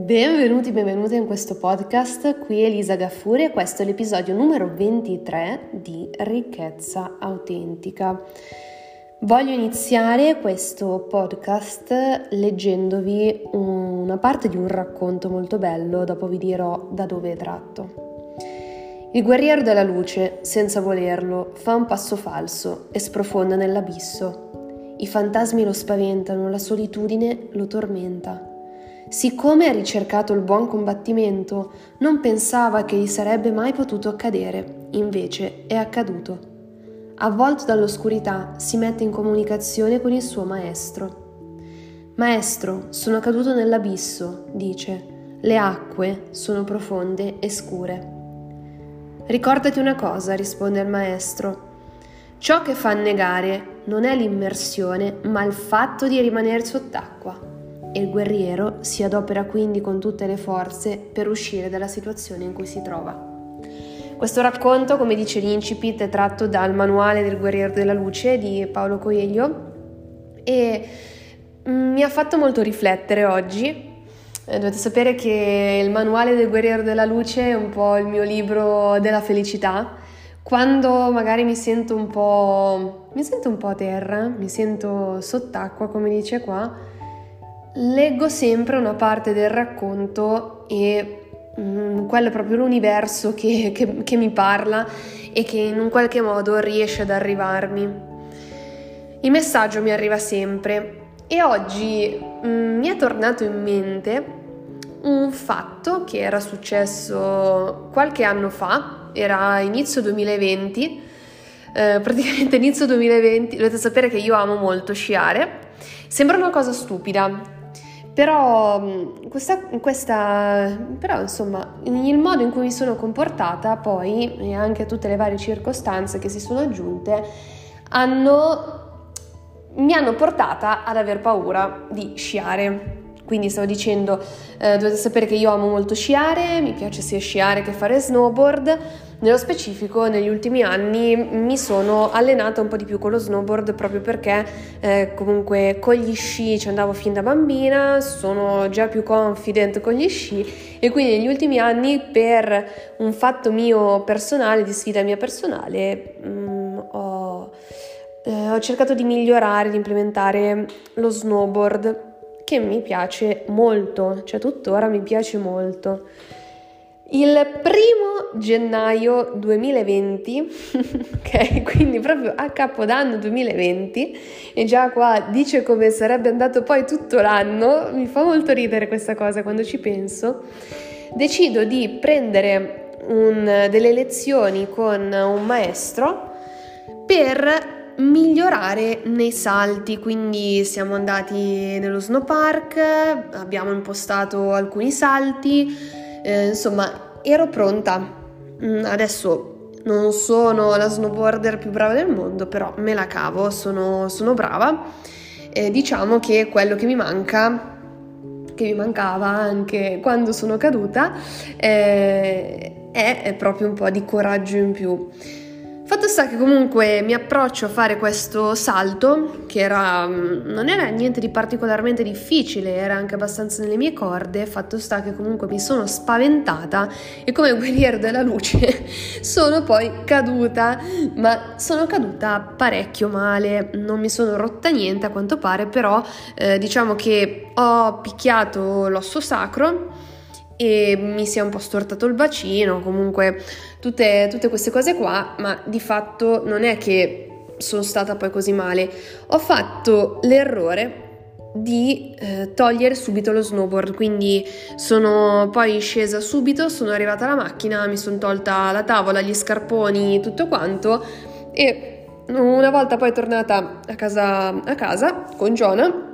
Benvenuti, benvenute in questo podcast, qui Elisa Gaffuri e questo è l'episodio numero 23 di Ricchezza Autentica. Voglio iniziare questo podcast leggendovi una parte di un racconto molto bello, dopo vi dirò da dove è tratto. Il guerriero della luce, senza volerlo, fa un passo falso e sprofonda nell'abisso. I fantasmi lo spaventano, la solitudine lo tormenta. Siccome ha ricercato il buon combattimento, non pensava che gli sarebbe mai potuto accadere, invece è accaduto. Avvolto dall'oscurità, si mette in comunicazione con il suo maestro. Maestro, sono caduto nell'abisso, dice. Le acque sono profonde e scure. Ricordati una cosa, risponde il maestro. Ciò che fa annegare non è l'immersione, ma il fatto di rimanere sott'acqua e il guerriero si adopera quindi con tutte le forze per uscire dalla situazione in cui si trova. Questo racconto, come dice l'incipit, è tratto dal manuale del guerriero della luce di Paolo Coelho e mm, mi ha fatto molto riflettere oggi. Eh, dovete sapere che il manuale del guerriero della luce è un po' il mio libro della felicità. Quando magari mi sento un po', mi sento un po' a terra, mi sento sott'acqua, come dice qua, leggo sempre una parte del racconto e mm, quello è proprio l'universo che, che, che, mi parla e che in un qualche modo riesce ad arrivarmi. Il messaggio mi arriva sempre e oggi mm, mi è tornato in mente un fatto che era successo qualche anno fa, era inizio 2020, eh, praticamente inizio 2020, dovete sapere che io amo molto sciare. Sembra una cosa stupida, però, mm, questa, questa, però, insomma, il modo in cui mi sono comportata poi e anche tutte le varie circostanze che si sono aggiunte hanno, mi hanno portata ad aver paura di sciare. Quindi stavo dicendo, eh, dovete sapere che io amo molto sciare, mi piace sia sciare che fare snowboard. Nello specifico, negli ultimi anni mi sono allenata un po' di più con lo snowboard proprio perché eh, comunque con gli sci ci andavo fin da bambina, sono già più confident con gli sci e quindi negli ultimi anni per un fatto mio personale, di sfida mia personale, mh, mm, ho, eh, ho cercato di migliorare, di implementare lo snowboard che mi piace molto, cioè tuttora mi piace molto. Il primo gennaio 2020, ok, quindi proprio a capodanno 2020, e già qua dice come sarebbe andato poi tutto l'anno, mi fa molto ridere questa cosa quando ci penso, decido di prendere un, delle lezioni con un maestro per migliorare nei salti, quindi siamo andati nello snow park, abbiamo impostato alcuni salti, eh, insomma ero pronta. Mm, adesso non sono la snowboarder più brava del mondo, però me la cavo, sono, sono brava. Eh, diciamo che quello che mi manca che mi mancava anche quando sono caduta eh, è proprio un po' di coraggio in più. Fatto sta che comunque mi approccio a fare questo salto, che era, mm, non era niente di particolarmente difficile, era anche abbastanza nelle mie corde, fatto sta che comunque mi sono spaventata e come guerriero della luce sono poi caduta, ma sono caduta parecchio male, non mi sono rotta niente a quanto pare, però eh, diciamo che ho picchiato l'osso sacro e mi si è un po' stortato il bacino, comunque tutte, tutte queste cose qua, ma di fatto non è che sono stata poi così male. Ho fatto l'errore di eh, togliere subito lo snowboard, quindi sono poi scesa subito, sono arrivata alla macchina, mi sono tolta la tavola, gli scarponi, tutto quanto e una volta poi tornata a casa, a casa con Giona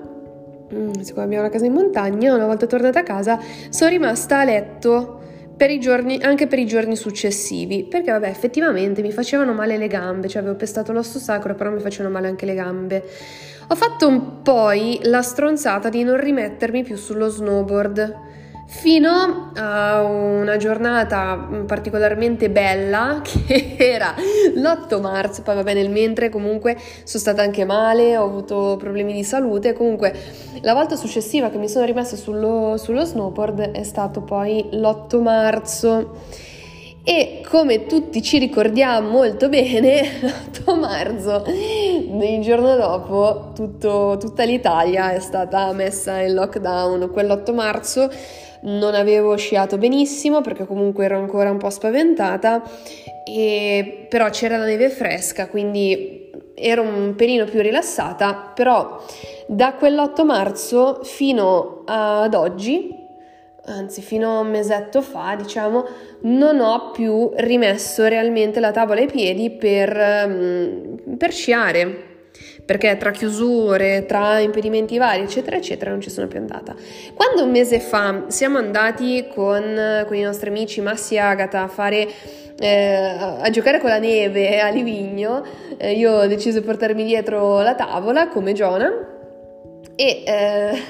siccome abbiamo una casa in montagna, una volta tornata a casa, sono rimasta a letto per giorni, anche per i giorni successivi, perché vabbè, effettivamente mi facevano male le gambe, cioè avevo pestato l'osso sacro, però mi facevano male anche le gambe. Ho fatto un poi la stronzata di non rimettermi più sullo snowboard. Fino a una giornata particolarmente bella che era l'8 marzo, poi va bene nel mentre comunque sono stata anche male, ho avuto problemi di salute, comunque la volta successiva che mi sono rimessa sullo, sullo snowboard è stato poi l'8 marzo e come tutti ci ricordiamo molto bene, l'8 marzo, il giorno dopo, tutto, tutta l'Italia è stata messa in lockdown. Quell'8 marzo non avevo sciato benissimo perché comunque ero ancora un po' spaventata, e, però c'era la neve fresca, quindi ero un pelino più rilassata, però da quell'8 marzo fino ad oggi, anzi fino a un mesetto fa, diciamo, non ho più rimesso realmente la tavola ai piedi per, mm, per sciare perché tra chiusure, tra impedimenti vari, eccetera, eccetera, non ci sono più andata. Quando un mese fa siamo andati con, con i nostri amici Massi e Agata a fare eh, a giocare con la neve a Livigno, eh, io ho deciso di portarmi dietro la tavola come Giona e eh,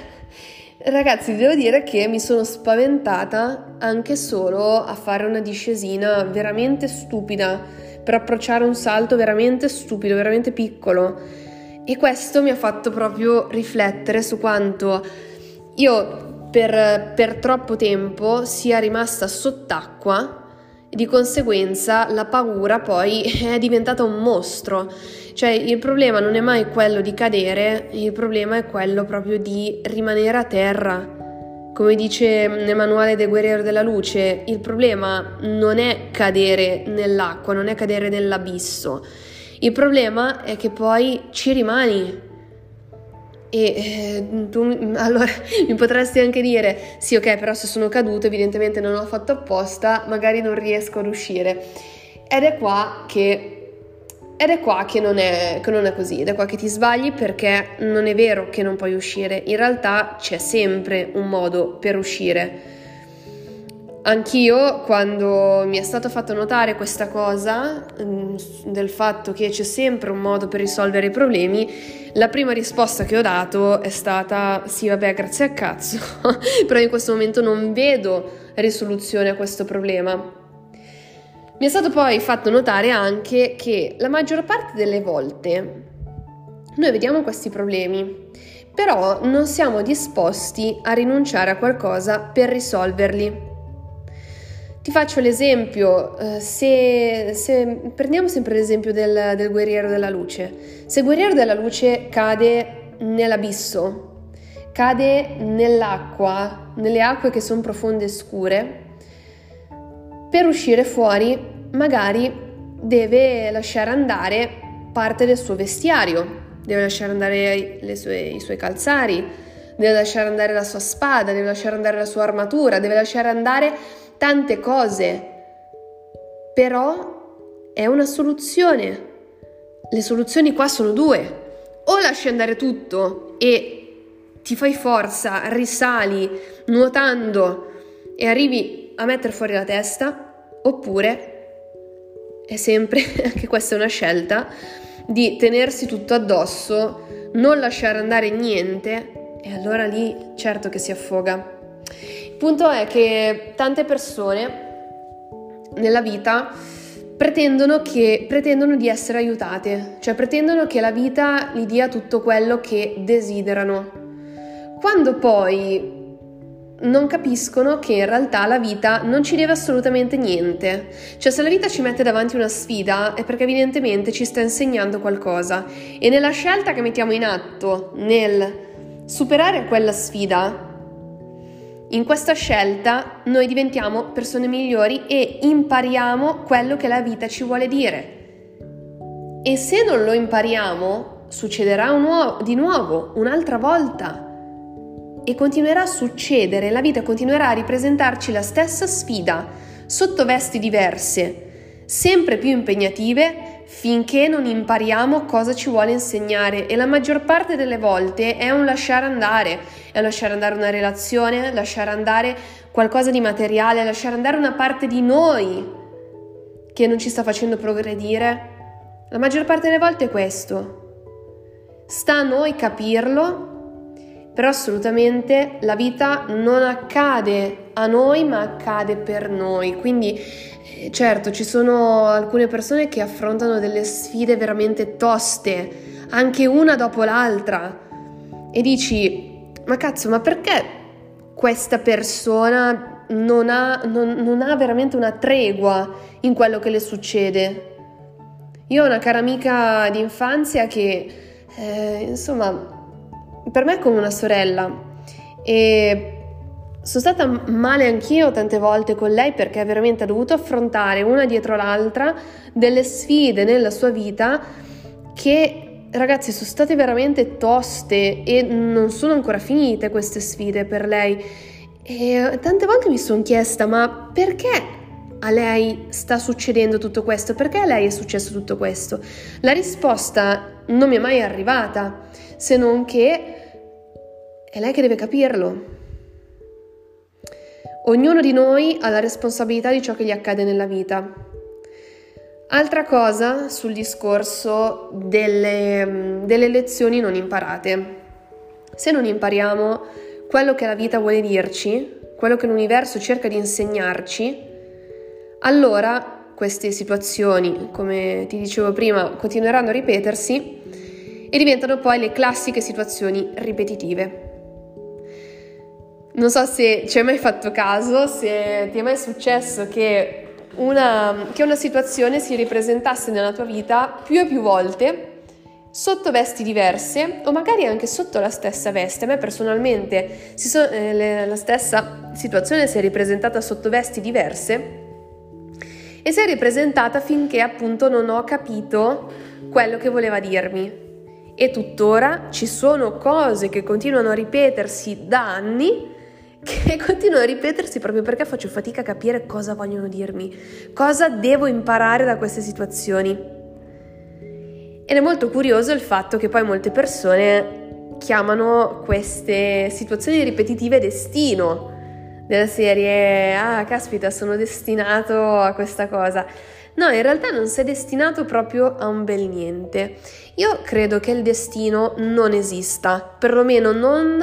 ragazzi devo dire che mi sono spaventata anche solo a fare una discesina veramente stupida per approcciare un salto veramente stupido, veramente piccolo e questo mi ha fatto proprio riflettere su quanto io per, per troppo tempo sia rimasta sott'acqua e di conseguenza la paura poi è diventata un mostro. Cioè il problema non è mai quello di cadere, il problema è quello proprio di rimanere a terra. Come dice nel manuale del guerriero della luce, il problema non è cadere nell'acqua, non è cadere nell'abisso il problema è che poi ci rimani. E eh, tu allora mi potresti anche dire: sì, ok, però se sono caduto, evidentemente non l'ho fatto apposta, magari non riesco ad uscire. Ed è qua che. Ed è qua che non è, che non è così, ed è qua che ti sbagli perché non è vero che non puoi uscire, in realtà c'è sempre un modo per uscire Anch'io, quando mi è stato fatto notare questa cosa, mm, del fatto che c'è sempre un modo per risolvere i problemi, la prima risposta che ho dato è stata sì, vabbè, grazie a cazzo, però in questo momento non vedo risoluzione a questo problema. Mi è stato poi fatto notare anche che la maggior parte delle volte noi vediamo questi problemi, però non siamo disposti a rinunciare a qualcosa per risolverli. Ti faccio l'esempio, eh, se, se, prendiamo sempre l'esempio del, del guerriero della luce. Se il guerriero della luce cade nell'abisso, cade nell'acqua, nelle acque che sono profonde e scure, per uscire fuori magari deve lasciare andare parte del suo vestiario, deve lasciare andare sue, i suoi calzari, deve lasciare andare la sua spada, deve lasciare andare la sua armatura, deve lasciare andare tante cose, però è una soluzione. Le soluzioni qua sono due. O lasci andare tutto e ti fai forza, risali nuotando e arrivi a mettere fuori la testa, oppure è sempre, anche questa è una scelta, di tenersi tutto addosso, non lasciare andare niente e allora lì certo che si affoga. Il punto è che tante persone nella vita pretendono, che, pretendono di essere aiutate, cioè pretendono che la vita gli dia tutto quello che desiderano, quando poi non capiscono che in realtà la vita non ci deve assolutamente niente. Cioè se la vita ci mette davanti una sfida è perché evidentemente ci sta insegnando qualcosa e nella scelta che mettiamo in atto nel superare quella sfida in questa scelta noi diventiamo persone migliori e impariamo quello che la vita ci vuole dire. E se non lo impariamo, succederà uo- di nuovo, un'altra volta. E continuerà a succedere, la vita continuerà a ripresentarci la stessa sfida, sotto vesti diverse, sempre più impegnative, finché non impariamo cosa ci vuole insegnare e la maggior parte delle volte è un lasciare andare, è lasciare andare una relazione, lasciare andare qualcosa di materiale, lasciare andare una parte di noi che non ci sta facendo progredire. La maggior parte delle volte è questo. Sta a noi capirlo però assolutamente la vita non accade a noi ma accade per noi, quindi eh, certo ci sono alcune persone che affrontano delle sfide veramente toste, anche una dopo l'altra, e dici ma cazzo ma perché questa persona non ha, non, non ha veramente una tregua in quello che le succede? Io ho una cara amica di infanzia che, eh, insomma, per me è come una sorella e sono stata male anch'io tante volte con lei perché veramente ha dovuto affrontare una dietro l'altra delle sfide nella sua vita che ragazzi sono state veramente toste e non sono ancora finite queste sfide per lei e tante volte mi sono chiesta ma perché a lei sta succedendo tutto questo? Perché a lei è successo tutto questo? La risposta non mi è mai arrivata, se non che è lei che deve capirlo. Ognuno di noi ha la responsabilità di ciò che gli accade nella vita. Altra cosa sul discorso delle, delle lezioni non imparate. Se non impariamo quello che la vita vuole dirci, quello che l'universo cerca di insegnarci, allora queste situazioni, come ti dicevo prima, continueranno a ripetersi e diventano poi le classiche situazioni ripetitive. Non so se ci hai mai fatto caso, se ti è mai successo che una, che una situazione si ripresentasse nella tua vita più e più volte sotto vesti diverse o magari anche sotto la stessa veste. A me personalmente so, eh, le, la stessa situazione si è ripresentata sotto vesti diverse e si è ripresentata finché appunto non ho capito quello che voleva dirmi. E tuttora ci sono cose che continuano a ripetersi da anni che continuano a ripetersi proprio perché faccio fatica a capire cosa vogliono dirmi, cosa devo imparare da queste situazioni. Ed è molto curioso il fatto che poi molte persone chiamano queste situazioni ripetitive destino, della serie, ah, caspita, sono destinato a questa cosa. No, in realtà non sei destinato proprio a un bel niente. Io credo che il destino non esista, perlomeno non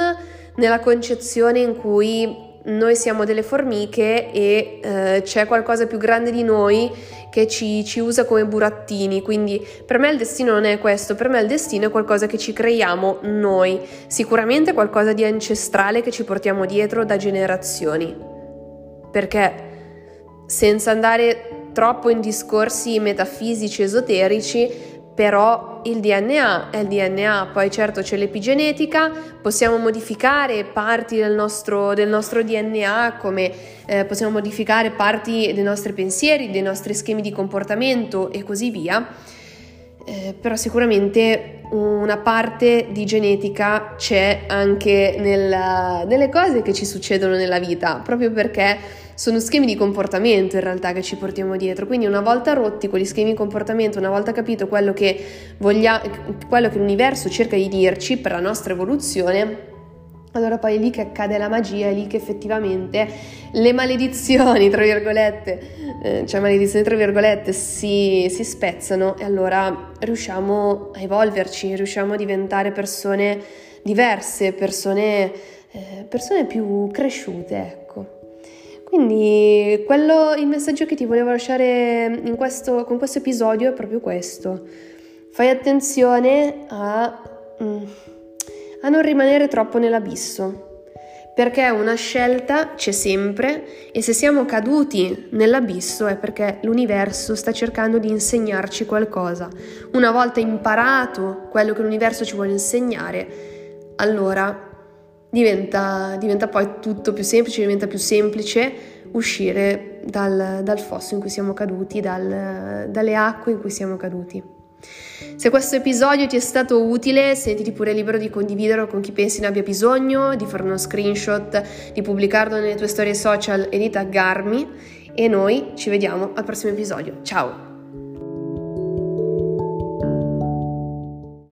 nella concezione in cui noi siamo delle formiche e eh, c'è qualcosa più grande di noi che ci, ci, usa come burattini. Quindi per me il destino non è questo, per me il destino è qualcosa che ci creiamo noi, sicuramente qualcosa di ancestrale che ci portiamo dietro da generazioni. Perché senza andare troppo in discorsi metafisici esoterici, però il DNA è il DNA, poi certo c'è l'epigenetica, possiamo modificare parti del nostro, del nostro DNA, come eh, possiamo modificare parti dei nostri pensieri, dei nostri schemi di comportamento e così via, eh, però sicuramente una parte di genetica c'è anche nella, nelle cose che ci succedono nella vita, proprio perché sono schemi di comportamento in realtà che ci portiamo dietro. Quindi una volta rotti quegli schemi di comportamento, una volta capito quello che, voglia, quello che l'universo cerca di dirci per la nostra evoluzione, allora poi è lì che accade la magia, è lì che effettivamente le maledizioni, tra virgolette, eh, cioè maledizioni tra virgolette, si, si spezzano e allora riusciamo a evolverci, riusciamo a diventare persone diverse, persone, eh, persone più cresciute, ecco. Quindi quello, il messaggio che ti volevo lasciare questo, con questo episodio è proprio questo. Fai attenzione a, mm, a non rimanere troppo nell'abisso, perché una scelta c'è sempre e se siamo caduti nell'abisso è perché l'universo sta cercando di insegnarci qualcosa. Una volta imparato quello che l'universo ci vuole insegnare, allora diventa, diventa poi tutto più semplice, diventa più semplice uscire dal, dal fosso in cui siamo caduti, dal, dalle acque in cui siamo caduti. Se questo episodio ti è stato utile, sentiti pure libero di condividerlo con chi pensi ne abbia bisogno, di fare uno screenshot, di pubblicarlo nelle tue storie social e di taggarmi. E noi ci vediamo al prossimo episodio. Ciao!